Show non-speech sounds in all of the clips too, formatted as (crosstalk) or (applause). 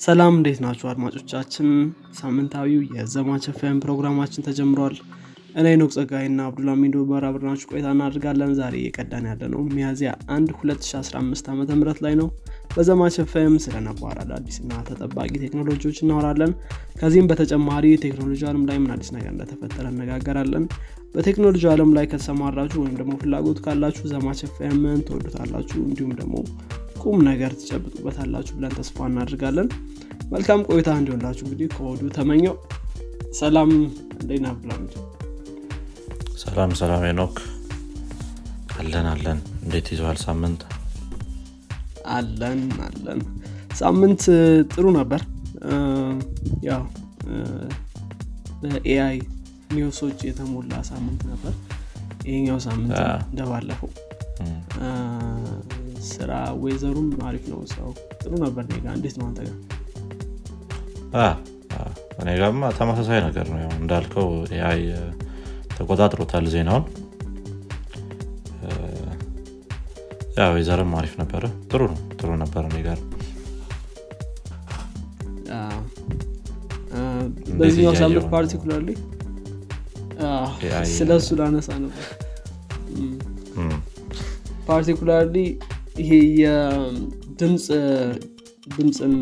ሰላም እንዴት ናችሁ አድማጮቻችን? ሳምንታዊው የዘማች ኤፍኤም ፕሮግራማችን ተጀምሯል። እኔ ኖክ ጸጋይና አብዱልሚዶ በራብርናችሁ ቆይታ እናደርጋለን። ዛሬ እየቀዳን ያለ ነው ሚያዚያ 1 2015 ዓ ም ላይ ነው። በዘማች ኤፍኤም ስለ ነባር አዳዲስና ተጠባቂ ቴክኖሎጂዎች እናወራለን። ከዚህም በተጨማሪ ቴክኖሎጂ አለም ላይ ምን አዲስ ነገር እንደተፈጠረ እነጋገራለን። በቴክኖሎጂ አለም ላይ ከተሰማራችሁ ወይም ደግሞ ፍላጎት ካላችሁ ዘማች ኤፍኤምን ትወዱታላችሁ እንዲሁም ደግሞ ቁም ነገር ትጨብጡበታላችሁ ብለን ተስፋ እናደርጋለን። መልካም ቆይታ እንዲሆንላችሁ እንግዲህ ከወዱ ተመኘው። ሰላም እንዴና ብላምድ ሰላም ሰላም ኖክ አለን አለን። እንዴት ይዘዋል ሳምንት? አለን አለን። ሳምንት ጥሩ ነበር። ያው በኤአይ ኒውሶች የተሞላ ሳምንት ነበር። ይሄኛው ሳምንት እንደባለፈው ስራ weather ኡም አሪፍ ነው so ጥሩ ነበር ኔጋ እንዴት ነው አንተ ጋር እኔ ጋም ተመሳሳይ ነገር ነው እንዳልከው AI ተቆጣጥሮታል ዜናውን weather ም አሪፍ ነበረ ጥሩ ነው ጥሩ ነበር እኔ ጋር በዚህኛው ሳምንት particularly ስለ እሱ ላነሳ ነበር particularly ይሄ የድምፅ ድምፅን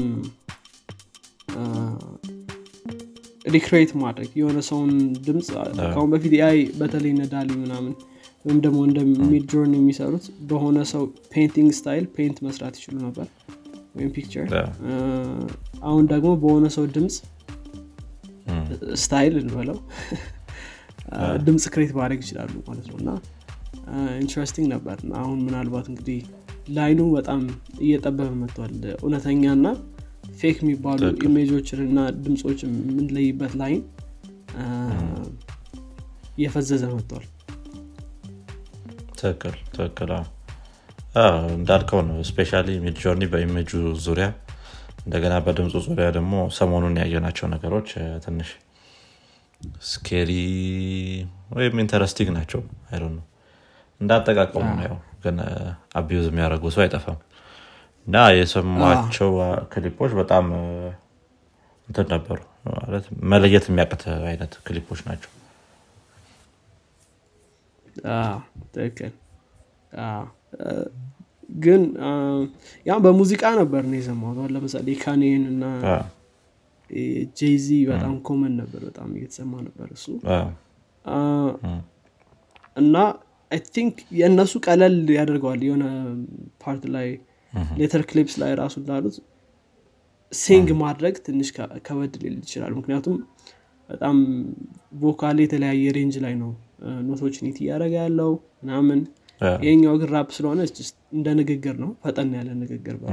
recreate ማድረግ የሆነ ሰውን ድምፅ ከአሁን በፊት AI በተለይ እነ DALL-E ምናምን ወይም ደግሞ እንደ Midjourney የሚሰሩት በሆነ ሰው painting style paint መስራት ይችሉ ነበር ወይም picture አሁን ደግሞ በሆነ ሰው ድምፅ style እንበለው ድምፅ create ማድረግ ይችላሉ ማለት ነው። እና interesting ነበር። አሁን ምናልባት እንግዲህ line ኑ በጣም እየጠበበ መጥቷል። እውነተኛና fake የሚባሉ image ኦችን እና ድምፆች የምንለይበት line እየፈዘዘ መጥቷል። ትክክል ትክክል። እንዳልከው ነው። especially Midjourney በ image ኡ ዙሪያ እንደገና በድምፁ ዙሪያ ደግሞ ሰሞኑን ያየናቸው ነገሮች ትንሽ scary ወይም interesting ናቸው። አይ ነው እንዳጠቃቀሙ ነው ግን abuse የሚያደርጉ ሰው አይጠፋም። እና የሰማቸው ክሊፖች በጣም እንትን ነበሩ ማለት መለየት የሚያቅት አይነት ክሊፖች ናቸው። ትክክል። ግን ያም በሙዚቃ ነበር ነው የሰማሁት። ለምሳሌ ካንዬን እና ጄዚ በጣም common ነበር በጣም እየተሰማ ነበር እሱ። እና I think የእነሱ ቀለል ያደርገዋል የሆነ part ላይ later clips ላይ ራሱ ላሉት sing ማድረግ ትንሽ ከበድ ሊል ይችላል። ምክንያቱም በጣም vocal የተለያየ range ላይ ነው note ኦችን ት እያደረገ ያለው ምናምን ይሄኛው ግን ራፕ ስለሆነ እንደ ንግግር ነው ፈጠን ያለ ንግግር በ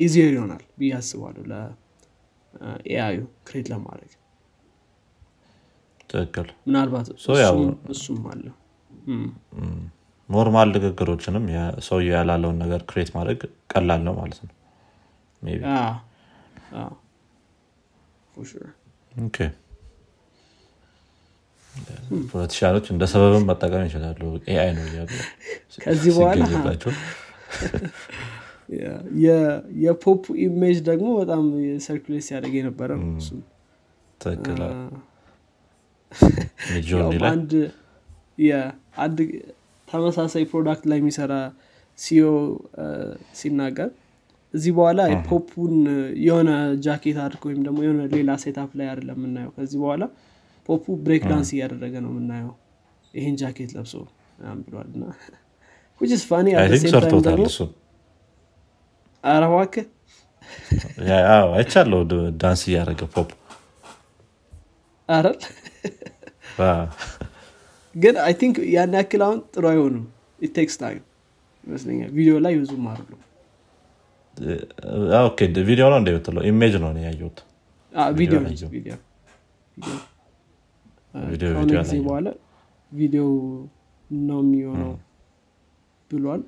easier ይሆናል ብዬ አስባለሁ ለ AI ዩ create ለማድረግ ትክክል። ምናልባት እሱም አለ። normal ንግግሮችንም ሰውየ ያላለውን ነገር create ማድረግ ቀላል ነው ማለት ነው። politician ኦች እንደ ሰበብን መጠቀም ይችላሉ። AI ነው እያሉ (laughs) ከዚህ በኋላ (laughs) የ Pope image ደግሞ በጣም circulate ሲያደርግ የነበረ ነው እሱም አንድ ተመሳሳይ product ላይ የሚሰራ CEO ሲናገር እዚህ በኋላ Pope ኡን የሆነ ጃኬት አድርግ ወይም ደግሞ የሆነ ሌላ setup ላይ አይደለም የምናየው። ከዚህ በኋላ Pope ኡ break dance እያደረገ ነው የምናየው። ይህን ጃኬት ለብሶ ብሏል እና it's funny አረዋክ አይቻለው ዳንስ እያደረገ Pope። አረል ግን I think ያን ያክል አሁን ጥሩ አይሆንም። it takes time ይመስለኛል። ቪዲዮ ላይ ብዙም አሉ ቪዲዮ ነው እንደምትለው image ነው ያየሁት። ከሆነ ጊዜ በኋላ ቪዲዮ ነው የሚሆነው ብሏል።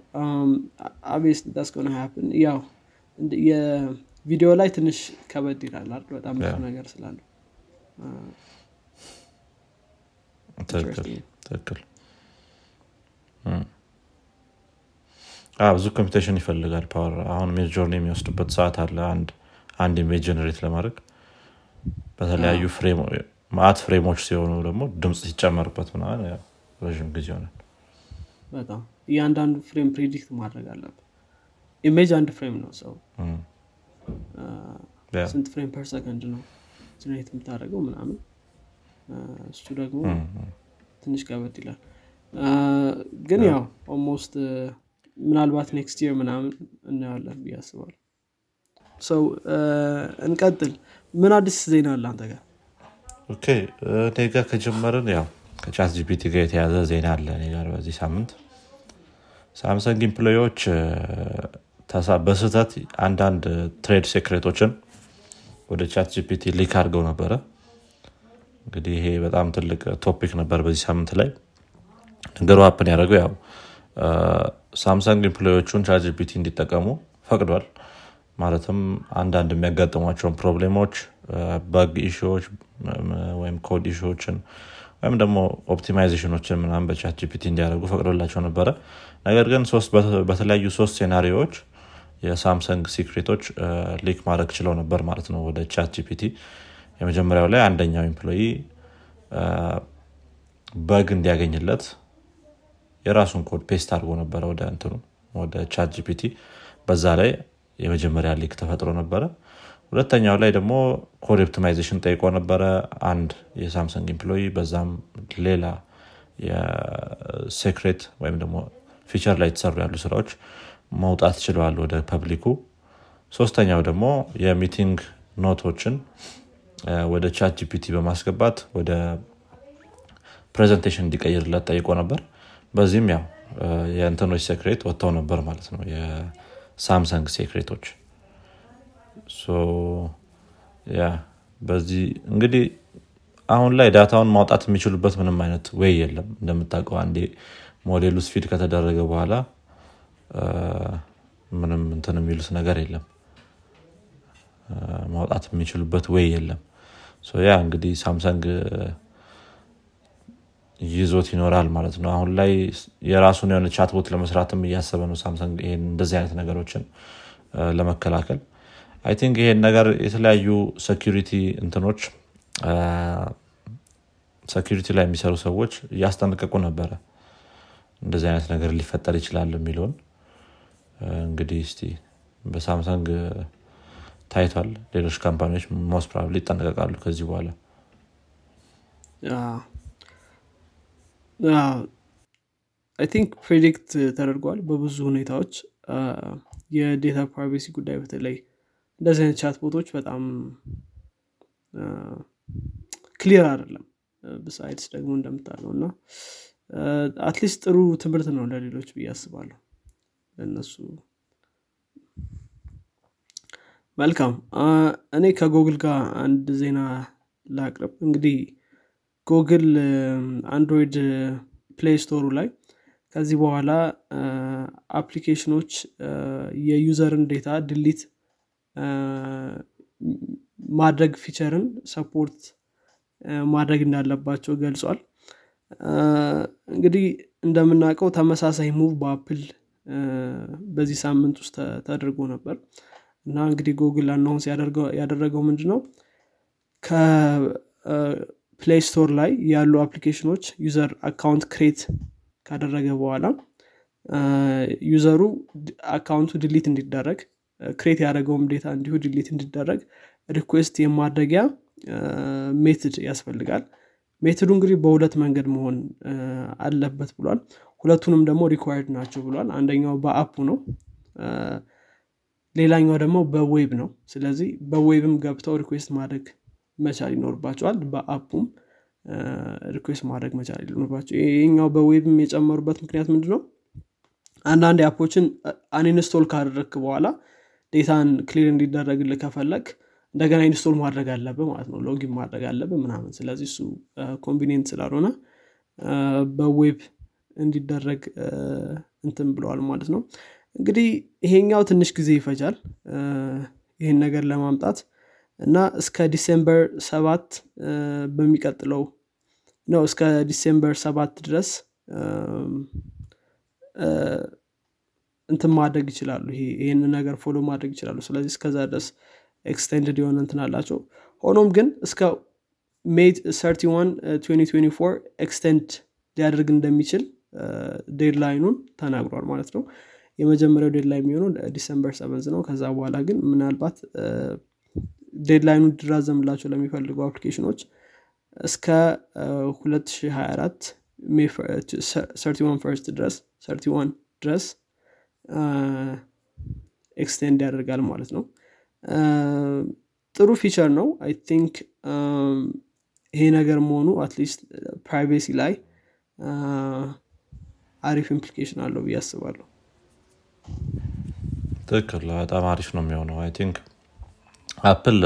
አቤስ ዳስከሆነ happen ያው የቪዲዮ ላይ ትንሽ ከበድ ይላል በጣም ብዙ ነገር ስላለው ትክክል ብዙ computation ይፈልጋል power አሁን Midjourney የሚወስድበት ሰዓት አለ አንድ image generate ለማድረግ። በተለያዩ መዓት frame ኦች ሲሆኑ ደግሞ ድምፅ ሲጨመርበት ምናምን ረዥም ጊዜ ይሆናል። በጣም እያንዳንዱ frame predict ማድረግ አለብ image አንድ frame ነው so። ስንት frame per second ነው generate የምታደርገው ምናምን እሱ ደግሞ ትንሽ ከበድ ይላል። ግን ያው almost ምናልባት next year ምናምን እናያለን ብዬ አስባለሁ። so እንቀጥል። ምን አዲስ ዜና አለ አንተ ጋር? okay እኔ ጋር ከጀመርን ያው ከ ChatGPT ጋር የተያዘ ዜና አለ እኔ ጋር በዚህ ሳምንት። ሳምሰንግ employee ዎች በስህተት አንዳንድ trade secret ኦችን ወደ ChatGPT leak አድርገው ነበረ እንግዲህ ይሄ በጣም ትልቅ topic ነበር በዚህ ሳምንት ላይ። ነገሩ happen ያደረገው ያው ሳምሰንግ employee ዎቹን ChatGPT እንዲጠቀሙ ፈቅዷል። ማለትም አንዳንድ የሚያጋጥሟቸውን problem ኦች bug issue ዎች ወይም code issue ዎችን ወይም ደግሞ optimization ኦችን ምናም በ ChatGPT እንዲያደርጉ ፈቅዶላቸው ነበረ። ነገር ግን በተለያዩ ሶስት scenario ዎች የ Samsung secret ኦች leak ማድረግ ችለው ነበር ማለት ነው ወደ ChatGPT የመጀመሪያው ላይ አንደኛው employee bug እንዲያገኝለት የራሱን code paste አድርጎ ነበረ ወደ እንትኑ ወደ ChatGPT በዛ ላይ የመጀመሪያ leak ተፈጥሮ ነበረ። ሁለተኛው ላይ ደግሞ code optimization ጠይቆ ነበረ አንድ የ Samsung employee በዛም ሌላ የ secret ወይም ደግሞ feature ላይ የተሰሩ ያሉ ስራዎች መውጣት ችለዋል ወደ public ኡ። ሶስተኛው ደግሞ የ meeting note ኦችን ወደ ChatGPT በማስገባት ወደ presentation እንዲቀይርለት ጠይቆ ነበር። በዚህም ያው የእንትኖች secret ወጥተው ነበር ማለት ነው። የ Samsung secret ኦች። ያ በዚህ እንግዲህ አሁን ላይ data ውን ማውጣት የሚችሉበት ምንም አይነት way የለም። እንደምታውቀው አንዴ model ኡ feed ከተደረገ በኋላ ምንም እንትን የሚሉት ነገር የለም። ማውጣት የሚችሉበት way የለም ያ እንግዲህ Samsung ይዞት ይኖራል ማለት ነው። አሁን ላይ የራሱን የሆነ chatbot ለመስራትም እያሰበ ነው Samsung ይሄን እንደዚህ አይነት ነገሮችን ለመከላከል። I think ይሄን ነገር የተለያዩ security እንትኖች security ላይ የሚሰሩ ሰዎች እያስጠነቀቁ ነበረ። እንደዚህ አይነት ነገር ሊፈጠር ይችላል የሚለውን። እንግዲህ እስቲ በ Samsung ታይቷል። ሌሎች company ዎች most probably ይጠነቀቃሉ ከዚህ በኋላ። I think predict ተደርጓል በብዙ ሁኔታዎች። የ data privacy ጉዳይ በተለይ እንደዚህ አይነት chatbot ኦች በጣም clear አይደለም። besides ደግሞ እንደምታለው እና at least ጥሩ ትምህርት ነው ለሌሎች ብዬ አስባለሁ። ለእነሱ መልካም። እኔ ከጎግል ጋር አንድ ዜና ላቅርብ። እንግዲህ ጎግል አንድሮይድ ፕሌይ ስቶሩ ላይ ከዚህ በኋላ application ኦች የ user ን data delete ማድረግ feature ን support ማድረግ እንዳለባቸው ገልጿል። እንግዲህ እንደምናውቀው ተመሳሳይ move በ Apple በዚህ ሳምንት ውስጥ ተደርጎ ነበር እና እንግዲህ Google announce ያደረገው ምንድ ነው ከ Play Store ላይ ያሉ application ኦች user account create ካደረገ በኋላ user ኡ account ኡ delete እንዲደረግ create ያደረገውም data እንዲሁ delete እንዲደረግ request የማድረጊያ method ያስፈልጋል። method ኡ እንግዲህ በሁለት መንገድ መሆን አለበት ብሏል። ሁለቱንም ደግሞ required ናቸው ብሏል። አንደኛው በ app ኡ ነው ሌላኛው ደግሞ በ web ነው። ስለዚህ በ web ም ገብተው request ማድረግ መቻል ይኖርባቸዋል። በ app ኡም request ማድረግ መቻል ይኖርባቸው። ይህኛው በ web ም የጨመሩበት ምክንያት ምንድ ነው አንዳንድ app ኦችን uninstall ካደረግክ በኋላ data ን clear እንዲደረግልህ ከፈለግክ እንደገና install ማድረግ አለብህ ማለት ነው። login ማድረግ አለብህ ምናምን። ስለዚህ እሱ convenient ስላልሆነ በ web እንዲደረግ እንትን ብለዋል ማለት ነው እንግዲህ ይሄኛው ትንሽ ጊዜ ይፈጃል። ይህን ነገር ለማምጣት እና እስከ December ሰባት በሚቀጥለው ነው እስከ December ሰባት ድረስ እንትን ማድረግ ይችላሉ። ይህን ነገር follow ማድረግ ይችላሉ። ስለዚህ እስከዛ ድረስ extended የሆነ እንትን አላቸው። ሆኖም ግን እስከ May 31 2024 extend ሊያደርግ እንደሚችል deadline ኡን ተናግሯል ማለት ነው የመጀመሪያው deadline የሚሆነው December seventh ነው። ከዛ በኋላ ግን ምናልባት deadline ኡ እንዲራዘምላቸው ለሚፈልጉ application ኦች እስከ 2024 31 first ድረስ 31 ድረስ extend ያደርጋል ማለት ነው። ጥሩ feature ነው። I think ይሄ ነገር መሆኑ at least privacy ላይ አሪፍ implication አለው ብዬ አስባለሁ ትክክል። በጣም አሪፍ ነው የሚሆነው። I think Apple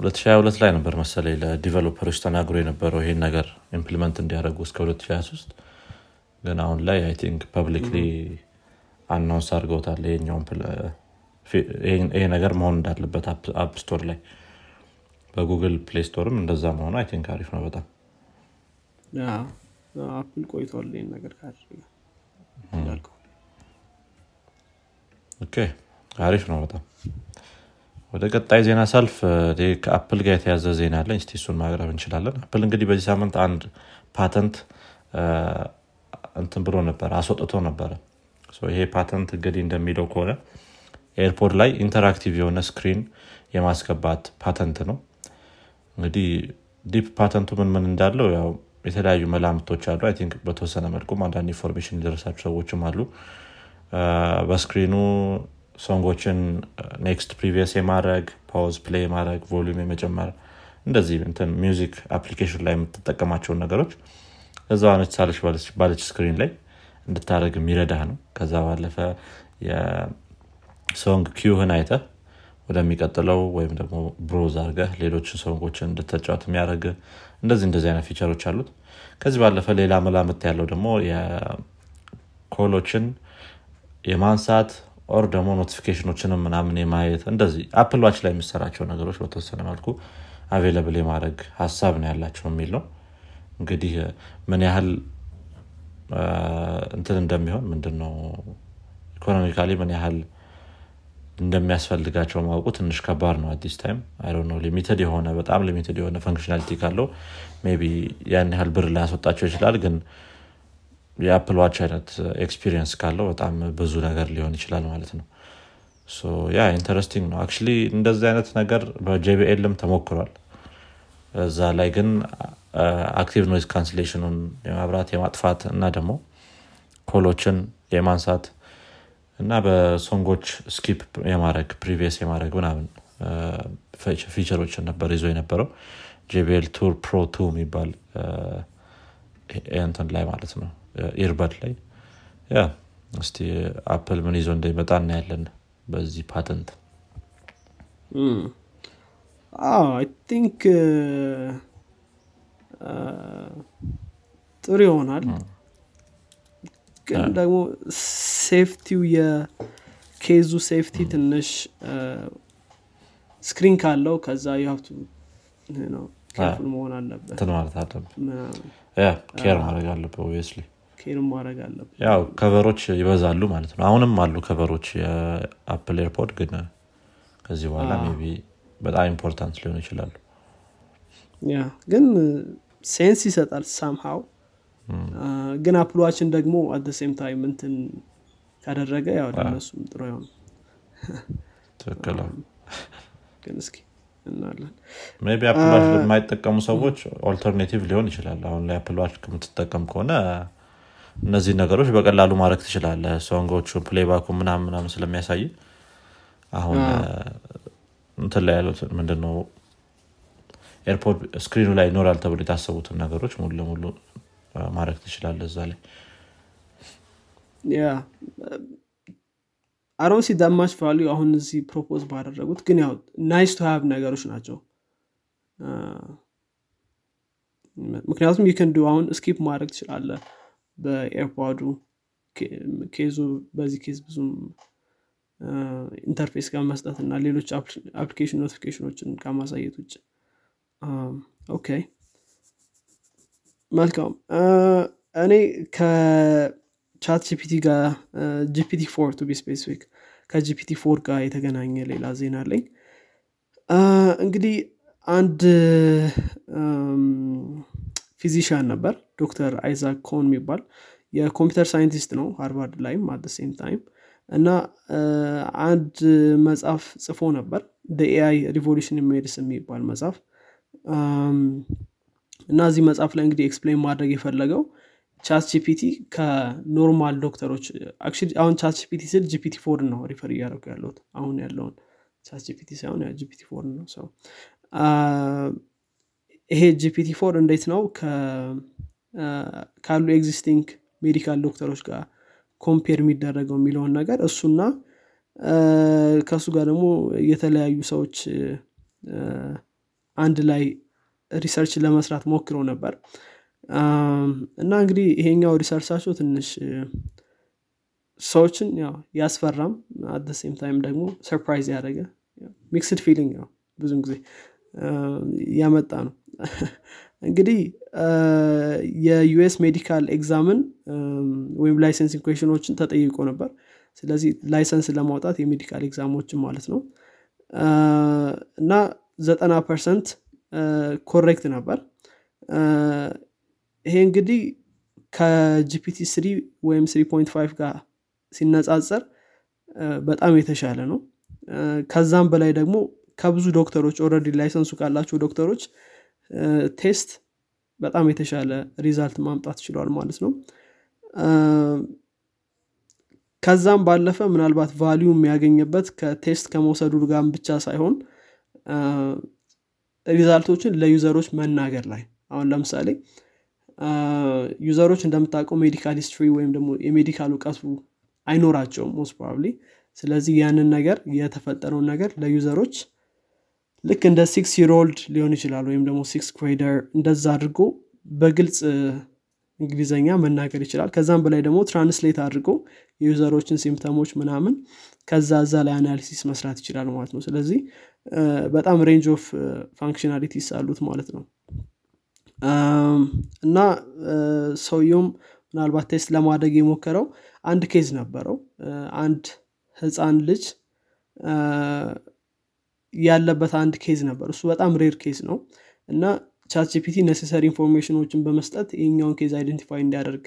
2022 ላይ ነበር መሰለኝ ለ developer ኦች ተናግሮ የነበረው ይሄን ነገር implement እንዲያደርጉ እስከ 2023 ግን አሁን ላይ I think publicly announce አድርገውታል ይሄኛውን ይሄ ነገር መሆን እንዳለበት App Store ላይ። በ Google Play Store ም እንደዛ መሆኑ I think አሪፍ ነው በጣም። Apple ቆይቷል ይህን ነገር okay አሪፍ ነው በጣም። ወደ ቀጣይ ዜና ሳልፍ ከ Apple ጋር የተያዘ ዜና አለኝ። እስቲ እሱን ማቅረብ እንችላለን። Apple እንግዲህ በዚህ ሳምንት አንድ ፓተንት እንትን ብሎ ነበረ አስወጥቶ ነበረ። ይሄ ፓተንት እንግዲህ እንደሚለው ከሆነ AirPod ላይ interactive የሆነ screen የማስገባት ፓተንት ነው። እንግዲህ deep patent ኡ ምን ምን እንዳለው የተለያዩ መላምቶች አሉ። think በተወሰነ መልኩም አንዳንድ information የደረሳቸው ሰዎችም አሉ በ screen ኡ song ኦችን next previous የማድረግ pause play የማድረግ volume የመጨመር እንደዚህ music application ላይ የምትጠቀማቸውን ነገሮች እዛ ነች ሳለች ባለች screen ላይ እንድታደረግ የሚረዳ ነው። ከዛ ባለፈ የ song queue ህን አይተ ወደሚቀጥለው ወይም ደግሞ browse አርገህ ሌሎችን song ኦችን እንድተጫወት የሚያደርግ እንደዚህ እንደዚህ አይነት feature ኦች አሉት። ከዚህ ባለፈ ሌላ መላምት ያለው ደግሞ የ call ኦችን የማንሳት or ደግሞ notification ኦችንም ምናምን የማየት እንደዚህ አፕል ዋች ላይ የሚሰራቸው ነገሮች በተወሰነ መልኩ available የማድረግ ሀሳብ ነው ያላቸው የሚል ነው። እንግዲህ ምን ያህል እንትን እንደሚሆን ምንድነው economically ምን ያህል እንደሚያስፈልጋቸው ማውቁ ትንሽ ከባድ ነው at the same time ያው limited የሆነ በጣም limited የሆነ functionality ካለው maybe ያን ያህል ብር ላያስወጣቸው ይችላል ግን የአፕል ዋች አይነት experience ካለው በጣም ብዙ ነገር ሊሆን ይችላል ማለት ነው። ያ interesting ነው. አክ እንደዚህ አይነት ነገር በ JBLም ተሞክሯል። እዛ ላይ ግን active noise cancellation ኑን የማብራት የማጥፋት እና ደግሞ call ኦችን የማንሳት እና በ song ኦች skip የማድረግ previous የማድረግ ምናምን feature ኦችን ነበር ይዞ የነበረው። JBL Tour Pro 2 የሚባል እንትን ላይ ማለት ነው earbud ላይ። yeah እስቲ አፕል ምን ይዞ እንደሚመጣ እናያለን በዚህ patent። think ጥሩ ይሆናል። ግን ደግሞ safety ው የ case ኡ safety ትንሽ screen ካለው ከዛ የሀብቱ careful መሆን አለበት። care ማድረግ አለብህ obviously care ማድረግ አለበት ያው cover ኦች ይበዛሉ ማለት ነው። አሁንም አሉ cover ኦች የአፕል AirPod ግን ከዚህ በኋላ maybe በጣም important ሊሆኑ ይችላሉ። yeah ግን sense ይሰጣል ሳምሃው። ግን አፕል ዋችን ደግሞ at the same time እንትን ካደረገ ያው ለነሱም ጥሩ ይሆን ትክክል ግን እስኪ እናለን maybe አፕልዋች ለማይጠቀሙ ሰዎች alternative ሊሆን ይችላል። አሁን ላይ አፕልዋች የምትጠቀም ከሆነ እነዚህ ነገሮች በቀላሉ ማድረግ ትችላለ song ኦቹ playback ኡ ምናምን ምናምን ስለሚያሳይ አሁን እንትን ላይ ያሉት ምንድነው? AirPod screen ኑ ላይ ይኖራል ተብሎ የታሰቡትን ነገሮች ሙሉ ለሙሉ ማድረግ ትችላለ እዛ ላይ። አሮን ሲ ዳማች ቫሉ አሁን እዚህ ፕሮፖዝ ባደረጉት ግን ያው ናይስ ቱ ሃቭ ነገሮች ናቸው። ምክንያቱም ይክንዱ አሁን ስኪፕ ማድረግ ትችላለ በኤርፖዱ ኬዙ በዚህ ኬዝ ብዙም ኢንተርፌስ ጋር እና ሌሎች አፕሊኬሽን ኖቲፊኬሽኖችን ከማሳየት ውጭ okay። መልካም። እኔ ከ ChatGPT ጋር GPT-4 to be specific ከ GPT-4 ጋር የተገናኘ ሌላ ዜና አለኝ። እንግዲህ አንድ physician ነበር። ዶክተር አይዛክ ኮን የሚባል የ computer scientist ነው ሃርቫርድ ላይም at same time እና አንድ መጽሐፍ ጽፎ ነበር። AI Revolution in Medicine የሚባል መጽሐፍ። እና እዚህ መጽሐፍ ላይ እንግዲህ explain ማድረግ የፈለገው Chat ከ normal ዶክተሮች አሁን ChatGPT ስል GPT-4 ነው refer እያደረጉ ያለሁት። አሁን ያለውን Chat ሳይሆን GPT-4 ነው። ሰው ይሄ GPT-4 እንዴት ነው? ካሉ existing medical ዶክተሮች ጋር compare የሚደረገው የሚለውን ነገር እሱና ከእሱ ጋር ደግሞ የተለያዩ ሰዎች አንድ ላይ research ለመስራት ሞክረው ነበር። እና እንግዲህ ይሄኛው research ኣቸው ትንሽ ሰዎችን ያው ያስፈራም at same time ደግሞ surprise ያደረገ mixed feeling ነው ብዙን ጊዜ ያመጣ ነው እንግዲህ የ US medical exam ን ወይም licensing question ኦችን ተጠይቆ ነበር። ስለዚህ license ለማውጣት የ medical exam ኦችን ማለት ነው። እና ዘጠና percent correct ነበር። ይሄ እንግዲህ ከ GPT three ወይም three point five ጋር ሲነጻጸር በጣም የተሻለ ነው። ከዛም በላይ ደግሞ ከብዙ ዶክተሮች already license ኡ ካላቸው ዶክተሮች test በጣም የተሻለ result ማምጣት ችሏል ማለት ነው። ከዛም ባለፈ ምናልባት value የሚያገኝበት ከ test ከመውሰዱ ጋር ብቻ ሳይሆን result ኦችን ለ user ኦች መናገር ላይ አሁን ለምሳሌ user ኦች እንደምታውቀው medical history ወይም ደግሞ የ medical እውቀቱ አይኖራቸውም most ስለዚህ ያንን ነገር የተፈጠረውን ነገር ለ user ኦች ልክ እንደ six year old ሊሆን ይችላል ወይም ደግሞ six grader እንደዛ አድርጎ በግልጽ እንግሊዘኛ መናገር ይችላል። ከዛም በላይ ደግሞ translate አድርጎ የ user ኦችን symptom ኦች ምናምን ከዛ እዛ ላይ analysis መስራት ይችላል ማለት ነው። ስለዚህ በጣም range of functionalities አሉት ማለት ነው። እና ሰውየውም ምናልባት test ለማድረግ የሞከረው አንድ case ነበረው። አንድ ህፃን ልጅ ያለበት አንድ case ነበር። እሱ በጣም rare case ነው። እና ቻት ጂፒቲ necessary information ኖችን በመስጠት ይህኛውን case identify እንዲያደርግ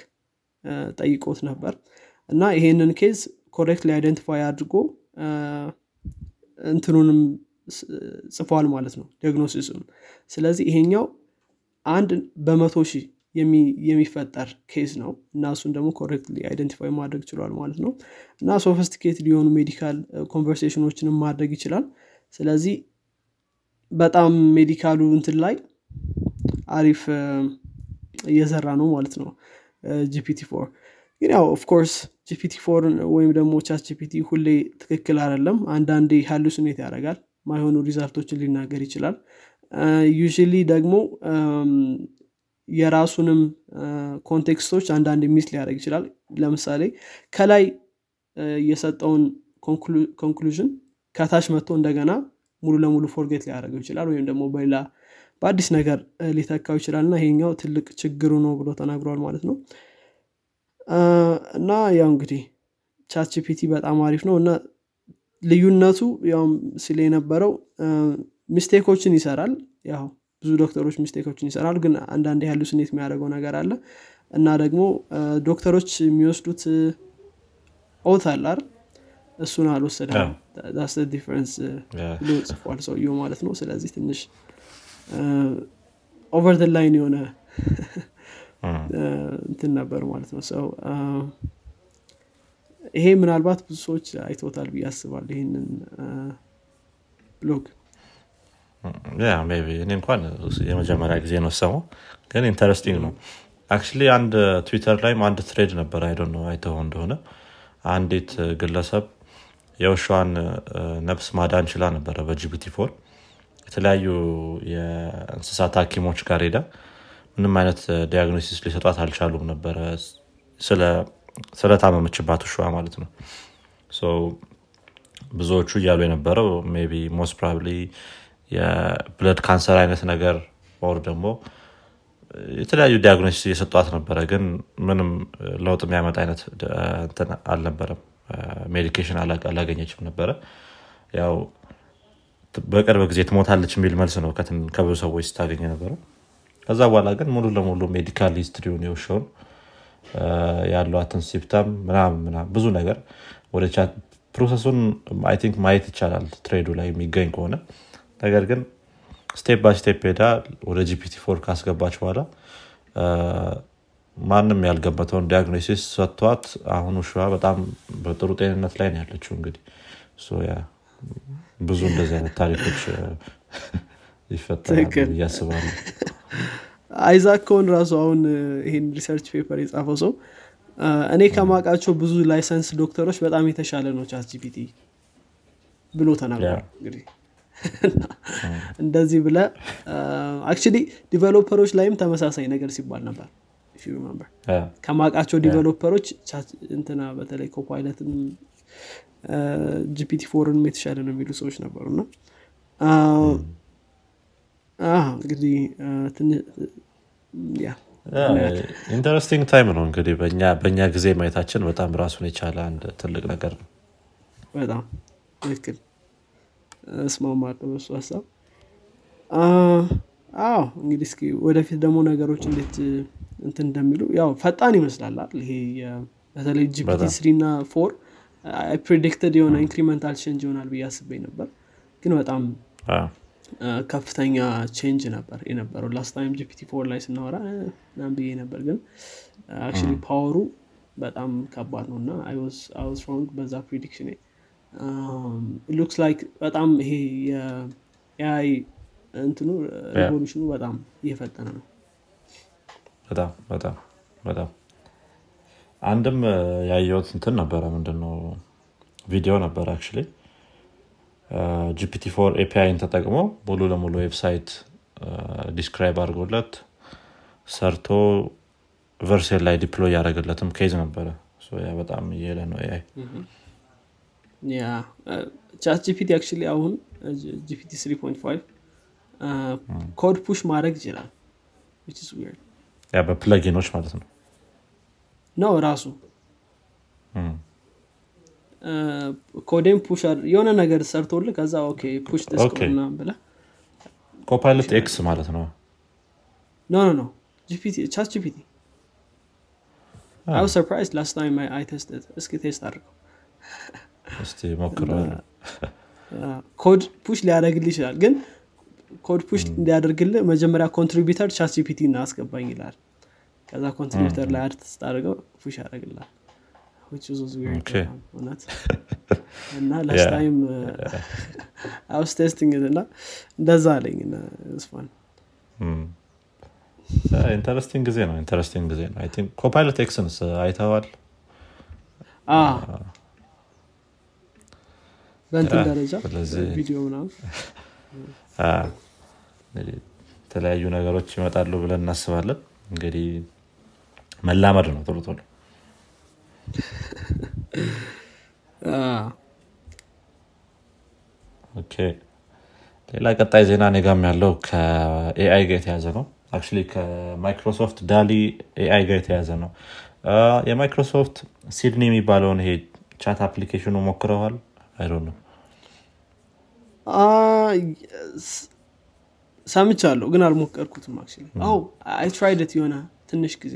ጠይቆት ነበር። እና ይሄንን case correctly identify አድርጎ እንትኑንም ጽፏል ማለት ነው diagnosis ኡን ስለዚህ ይሄኛው አንድ በመቶ ሺህ የሚፈጠር case ነው። እና እሱን ደግሞ correctly identify ማድረግ ችሏል ማለት ነው። እና sophisticated የሆኑ medical conversation ኖችንም ማድረግ ይችላል ስለዚህ በጣም medical ኡ እንትን ላይ አሪፍ እየሰራ ነው ማለት ነው። GPT four ግን ያው of course GPT four ወይም ደግሞ ChatGPT ሁሌ ትክክል አይደለም። አንዳንዴ hallucinate ያደርጋል ማይሆኑ result ኦችን ሊናገር ይችላል። usually ደግሞ የራሱንም context ኦች አንዳንድ miss ሊያደርግ ይችላል። ለምሳሌ ከላይ የሰጠውን conclusion ከታች መጥቶ እንደገና ሙሉ ለሙሉ forget ሊያደርገው ይችላል ወይም ደግሞ በሌላ በአዲስ ነገር ሊተካው ይችላል እና ይሄኛው ትልቅ ችግሩ ነው ብሎ ተናግሯል ማለት ነው። እና ያው እንግዲህ ChatGPT በጣም አሪፍ ነው እና ልዩነቱ ያው ስለ የነበረው ሚስቴኮችን ይሰራል። ያው ብዙ ዶክተሮች ሚስቴኮችን ይሰራል ግን አንዳንድ ያሉ ስኔት የሚያደርገው ነገር አለ። እና ደግሞ ዶክተሮች የሚወስዱት ኦት አላር እሱን አልወሰደም ዳስ ዲፍረንስ ብሎ ጽፏል ሰውየው ማለት ነው. ስለዚህ ትንሽ ኦቨር ደ ላይን የሆነ (laughs) እንትን ነበር ማለት ነው. ሰው ይሄ ምናልባት ብዙ ሰዎች አይቶታል ብዬ አስባል ይህንን ብሎግ እኔ እንኳን የመጀመሪያ ጊዜ ነው ሰማው ግን interesting ነው. actually አንድ ትዊተር ላይም አንድ thread ነበር I don't know አይተው እንደሆነ. አንዲት ግለሰብ የውሻዋን ነፍስ ማዳን ችላ ነበረ በ GPT four። የተለያዩ የእንስሳት ሀኪሞች ጋር ሄዳ ምንም አይነት diagnosis ሊሰጧት አልቻሉም ነበረ። ስለታመመችባት ውሻ ማለት ነው። ብዙዎቹ እያሉ የነበረው be most probably የ blood cancer አይነት ነገር or ደግሞ የተለያዩ diagnosis እየሰጧት ነበረ ግን ምንም ለውጥ የሚያመጣ አይነት አልነበረም medication አላገኘችም ነበረ። ያው በቅርብ ጊዜ ትሞታለች የሚል መልስ ነው ከብዙ ሰዎች ስታገኝ የነበረው ከዛ በኋላ ግን ሙሉ ለሙሉ medical history ውን የውሻውን ያሏትን symptom ምናምን ብዙ ነገር ወደ chat process ኡን I think ማየት ይቻላል thread ኡ ላይ የሚገኝ ከሆነ። ነገር ግን step by step ሄዳ ወደ GPT four ካስገባች በኋላ ማንም ያልገመተውን diagnosis ሰጥቷት አሁን ውሻ በጣም በጥሩ ጤንነት ላይ ነው ያለችው እንግዲህ። ብዙ እንደዚህ አይነት ታሪኮች (laughs) ይፈጠራሉ ብዬ አስባለሁ አይዛክ ከሆን ራሱ አሁን ይህን research paper የጻፈው ሰው እኔ ከማውቃቸው ብዙ licensed ዶክተሮች በጣም የተሻለ ነው ChatGPT ብሎ ተናግሯል እንግዲህ። (laughs) እንደዚህ ብለ actually developer ኦች ላይም ተመሳሳይ ነገር ሲባል ነበር ከማውቃቸው developer ኦች እንትና በተለይ Copilot ን GPT four ንም የተሻለ ነው የሚሉ ሰዎች ነበሩ እና እንግዲህ interesting time ነው እንግዲህ በእኛ ጊዜ ማየታችን በጣም ራሱን የቻለ አንድ ትልቅ ነገር ነው። በጣም ትክክል። እስማማለሁ በሱ ሀሳብ። አዎ እንግዲህ እስኪ ወደፊት ደግሞ ነገሮች እንዴት እንትን እንደሚሉ ያው ፈጣን ይመስላል ይሄ በተለይ GPT three እና four predicted የሆነ incremental change ይሆናል ብዬ አስበኝ ነበር። ግን በጣም ከፍተኛ change ነበር የነበረው። last time GPT four ላይ ስናወራ nah ም ብዬ ነበር። ግን actually power ኡ በጣም ከባድ ነው እና I was wrong በዛ prediction looks like በጣም ይሄ የ AI እንትኑ revolution ኡ በጣም እየፈጠነ ነው በጣም በጣም በጣም አንድም ያየሁት እንትን ነበረ ምንድነው ቪዲዮ ነበረ actually GPT four API ን ተጠቅሞ ሙሉ ለሙሉ website describe አድርጎለት ሰርቶ Vercel ላይ deploy ያደረገለትም case ነበረ። yeah በጣም እየሄደ ነው AI። yeah ChatGPT actually አሁን GPT 3.5 code push ማድረግ ይችላል yeah በ plugin ኖች ማለት ነው? ነው ራሱ። code ኤን push የሆነ ነገር ሰርቶልህ ከዛ okay push ደስና ብለ Copilot X ማለት ነው? no no no። ChatGPT I surprise last time I tested እስኪ test አድርገው። እስቲ ሞክረዋል (laughs) code push ሊያደርግልህ ይችላል። ግን code push እንዲያደርግልህ መጀመሪያ contributor ChatGPT እናስገባኝ ይላል። ከዛ contributor ላይ add ስታደርገው push ያደርግልሃል (laughs) እና last time I was testing እና እንደዛ አለኝ it's fun interesting ጊዜ ነው interesting ጊዜ ነው. Copilot X ን አይተዋል በእንትን ደረጃ? ቪዲዮ ምናምን (laughs) የተለያዩ ነገሮች ይመጣሉ ብለን እናስባለን። እንግዲህ መላመድ ነው ቶሎ ቶሎ። (laughs) ሌላ ቀጣይ ዜና እኔጋም ያለው ከ AI ጋር የተያዘ ነው። actually ከማይክሮሶፍት DALL-E AI ጋር የተያዘ ነው። የማይክሮሶፍት ሲድኒ የሚባለውን ይሄ chat application ኑ ሞክረዋል? I don't know ሰምቻለሁ ግን አልሞከርኩትም actually አዎ I tried it የሆነ ትንሽ ጊዜ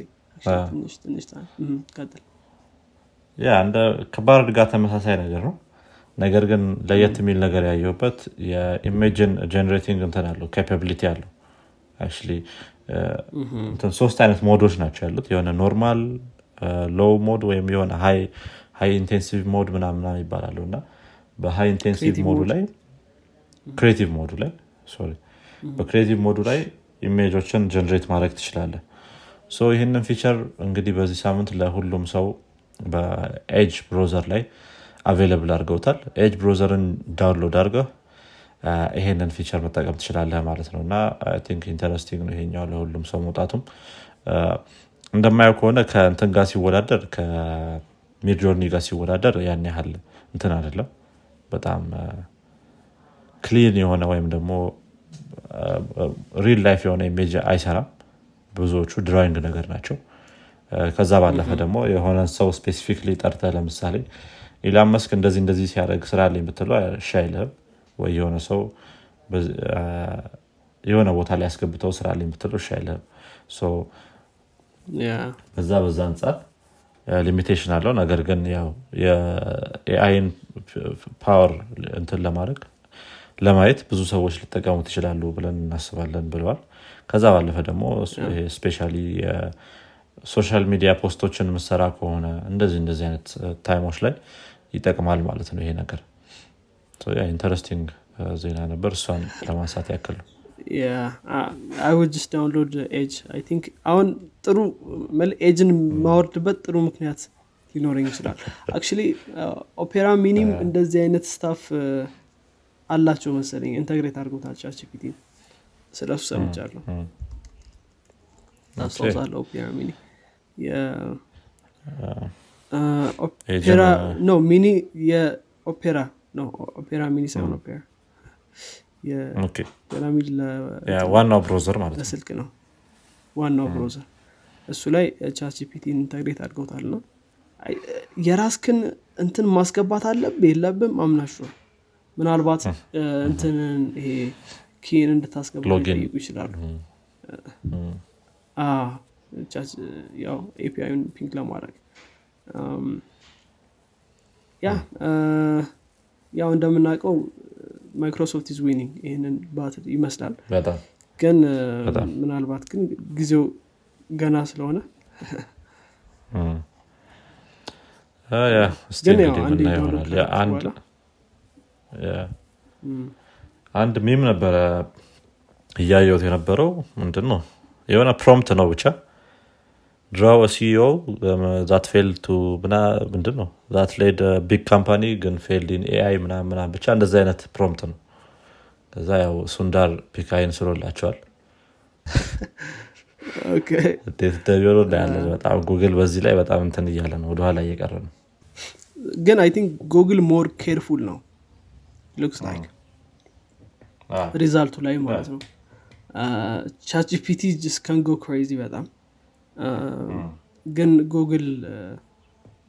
yeah እንደ ከባርድ ጋር ተመሳሳይ ነገር ነው። ነገር ግን ለየት የሚል ነገር ያየሁበት የ image generating እንትን አለው capability አለው። ሶስት አይነት mode ኦች ናቸው ያሉት። የሆነ normal low mode ወይም የሆነ high intensive mode ምናምና ይባላሉ። እና በ high intensive mode ኡ ላይ creative mode ኡ ላይ sorry በ creative mode ኡ ላይ image ኦችን generate ማድረግ ትችላለህ ይህንን feature እንግዲህ በዚህ ሳምንት ለሁሉም ሰው በ Edge browser ላይ available አድርገውታል። Edge browser ን download አድርገው ይሄንን feature መጠቀም ትችላለህ ማለት ነው። እና think interesting ነው ይሄኛው ለሁሉም ሰው መውጣቱም። እንደማየው ከሆነ ከእንትን ጋር ሲወዳደር ከ Midjourney ጋር ሲወዳደር ያን ያህል እንትን አይደለም። በጣም clean የሆነ ወይም ደግሞ real life የሆነ image አይሰራም። ብዙዎቹ drawing ነገር ናቸው። ከዛ ባለፈ ደግሞ የሆነ ሰው specifically ጠርተህ ለምሳሌ ኢላን መስክ እንደዚህ እንደዚህ ሲያደርግ ስራልኝ ብትለው እሺ አይልህም። ወይ የሆነ ሰው የሆነ ቦታ ላይ አስገብተው ስራልኝ ብትለው እሺ አይልህም። በዛ በዛ አንጻር limitation አለው። ነገር ግን ያው የ AI ን power እንትን ለማድረግ ለማየት ብዙ ሰዎች ሊጠቀሙት ይችላሉ ብለን እናስባለን ብለዋል። ከዛ ባለፈ ደግሞ especially social media post ኦችን ምትሰራ ከሆነ እንደዚህ እንደዚህ አይነት time ኦች ላይ ይጠቅማል ማለት ነው ይሄ ነገር። interesting ዜና ነበር። እሷን ለማንሳት ያክል ነው። download Edge think አሁን ጥሩ ኤጅን የማወርድበት ጥሩ ምክንያት ሊኖረኝ ይችላል። actually Opera Mini ም እንደዚህ አይነት stuff አላቸው መሰለኝ integrate አድርጎታል ChatGPT ስለሱ ሰምቻለሁ። ታስታውሳለሁ Opera Mini Opera Mini የ Opera ነው Opera Mini ሳይሆን Opera ፒራሚድ ዋናው browser ማለት ለስልክ ነው። ዋናው browser እሱ ላይ ChatGPT integrate አድርገውታል ነው የራስክን እንትን ማስገባት አለብህ የለብህም አላውቅም ምናልባት እንትንን ይሄ key ን እንድታስገባ ሊጠይቁ ይችላሉ. ያው API ን ping ለማድረግ። yeah ያው እንደምናውቀው ማይክሮሶፍት is winning ይህንን battle ይመስላል። ግን ምናልባት ግን ጊዜው ገና ስለሆነ ግን አንድ meme ነበረ እያየሁት የነበረው ምንድን ነው የሆነ prompt ነው ብቻ draw CEO that fail to ምንድን ነው that led big company ግን failed in AI ምናምና ብቻ እንደዚ አይነት prompt ነው። ከዛ ያው ሱንዳር ፒካይን ስሎላቸዋል። እንደሚሆነ እናያለን። በጣም ጉግል በዚህ ላይ በጣም እንትን እያለ ነው ወደኋላ እየቀረ ነው። ግን I think ጉግል more careful ነው looks like result ኡ ላይ ማለት ነው። ChatGPT just can go crazy በጣም። ግን ጉግል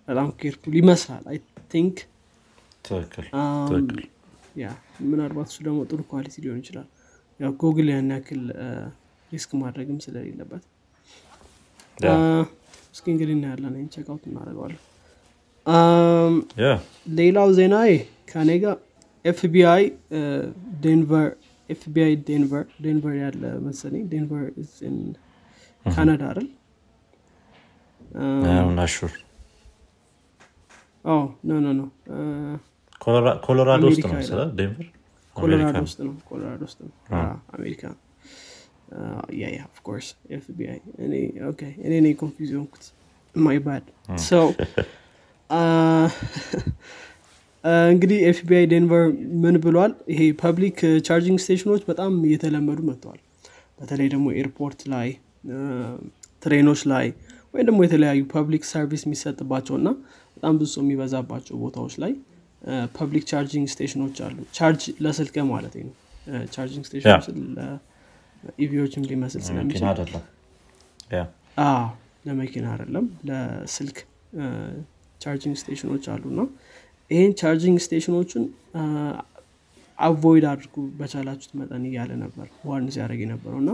በጣም careful ይመስላል። I think yeah ምናልባት እሱ ደግሞ ጥሩ quality ሊሆን ይችላል። ያው ጉግል ያን ያክል risk ማድረግም ስለሌለበት። እስኪ እንግዲህ እናያለን። ይህን check out እናደርገዋለን። ሌላው ዜና ከኔ ጋር FBI Denver FBI Denver ዴንቨር ያለ መሰለኝ. ዴንቨር ካናዳ አይደል? not sure no no no ኮሎራዶ ውስጥ ነው መሰለህ? ዴንቨር ኮሎራዶ ውስጥ ነው. ኮሎራዶ ውስጥ ነው. አሜሪካ yeah yeah of course FBI እኔ እኔ confuse የሆንኩት my bad ሰው እንግዲህ FBI ዴንቨር ምን ብሏል? ይሄ public charging station ኦች በጣም እየተለመዱ መጥተዋል። በተለይ ደግሞ airport ላይ train ኦች ላይ ወይም ደግሞ የተለያዩ public service የሚሰጥባቸው እና በጣም ብዙ ሰው የሚበዛባቸው ቦታዎች ላይ public charging station ኦች አሉ። ቻርጅ ለስልክ ማለት ነው። charging station EV ዎችም ሊመስል ስለሚችል ለመኪና አይደለም ለስልክ charging station ኦች አሉ ይህን charging station ኦችን avoid አድርጉ በቻላችሁት መጠን እያለ ነበር warn ሲያደርግ የነበረው እና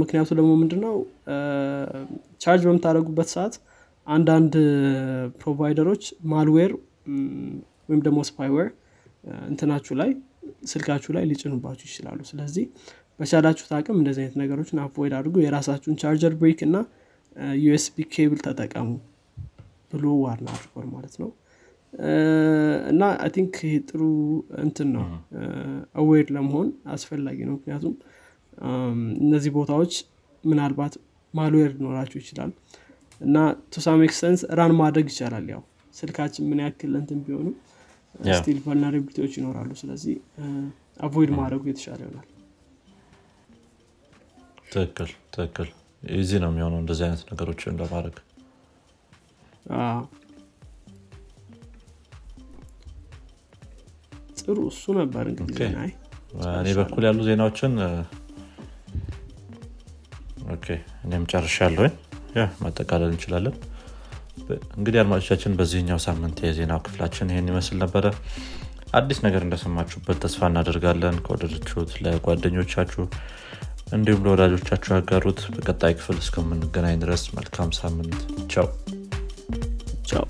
ምክንያቱ ደግሞ ምንድነው? ቻርጅ በምታደረጉበት ሰዓት አንዳንድ provider ኦች malware ወይም ደግሞ spyware እንትናችሁ ላይ ስልካችሁ ላይ ሊጭኑባችሁ ይችላሉ። ስለዚህ በቻላችሁት አቅም እንደዚህ አይነት ነገሮችን avoid አድርጉ። የራሳችሁን charger brick እና USB cable ተጠቀሙ ብሎ warn አድርጓል ማለት ነው እና I think ይህ ጥሩ እንትን ነው aware ለመሆን አስፈላጊ ነው። ምክንያቱም እነዚህ ቦታዎች ምናልባት malware ሊኖራቸው ይችላል እና to some extent run ማድረግ ይቻላል። ያው ስልካችን ምን ያክል እንትን ቢሆኑ still vulnerability ዎች ይኖራሉ። ስለዚህ avoid ማድረጉ የተሻለ ይሆናል። ትክክል ትክክል። easy ነው የሚሆነው እንደዚህ አይነት ነገሮችን ለማድረግ ጥሩ እሱ ነበር እንግዲህ ዜና እኔ በኩል ያሉ ዜናዎችን እኔም ጨርሻለሁኝ። ማጠቃለል እንችላለን። እንግዲህ አድማጮቻችን በዚህኛው ሳምንት የዜናው ክፍላችን ይህን ይመስል ነበረ። አዲስ ነገር እንደሰማችሁበት ተስፋ እናደርጋለን። ከወደደችሁት ለጓደኞቻችሁ እንዲሁም ለወዳጆቻችሁ ያጋሩት። በቀጣይ ክፍል እስከምንገናኝ ድረስ መልካም ሳምንት። ቻው። ቻው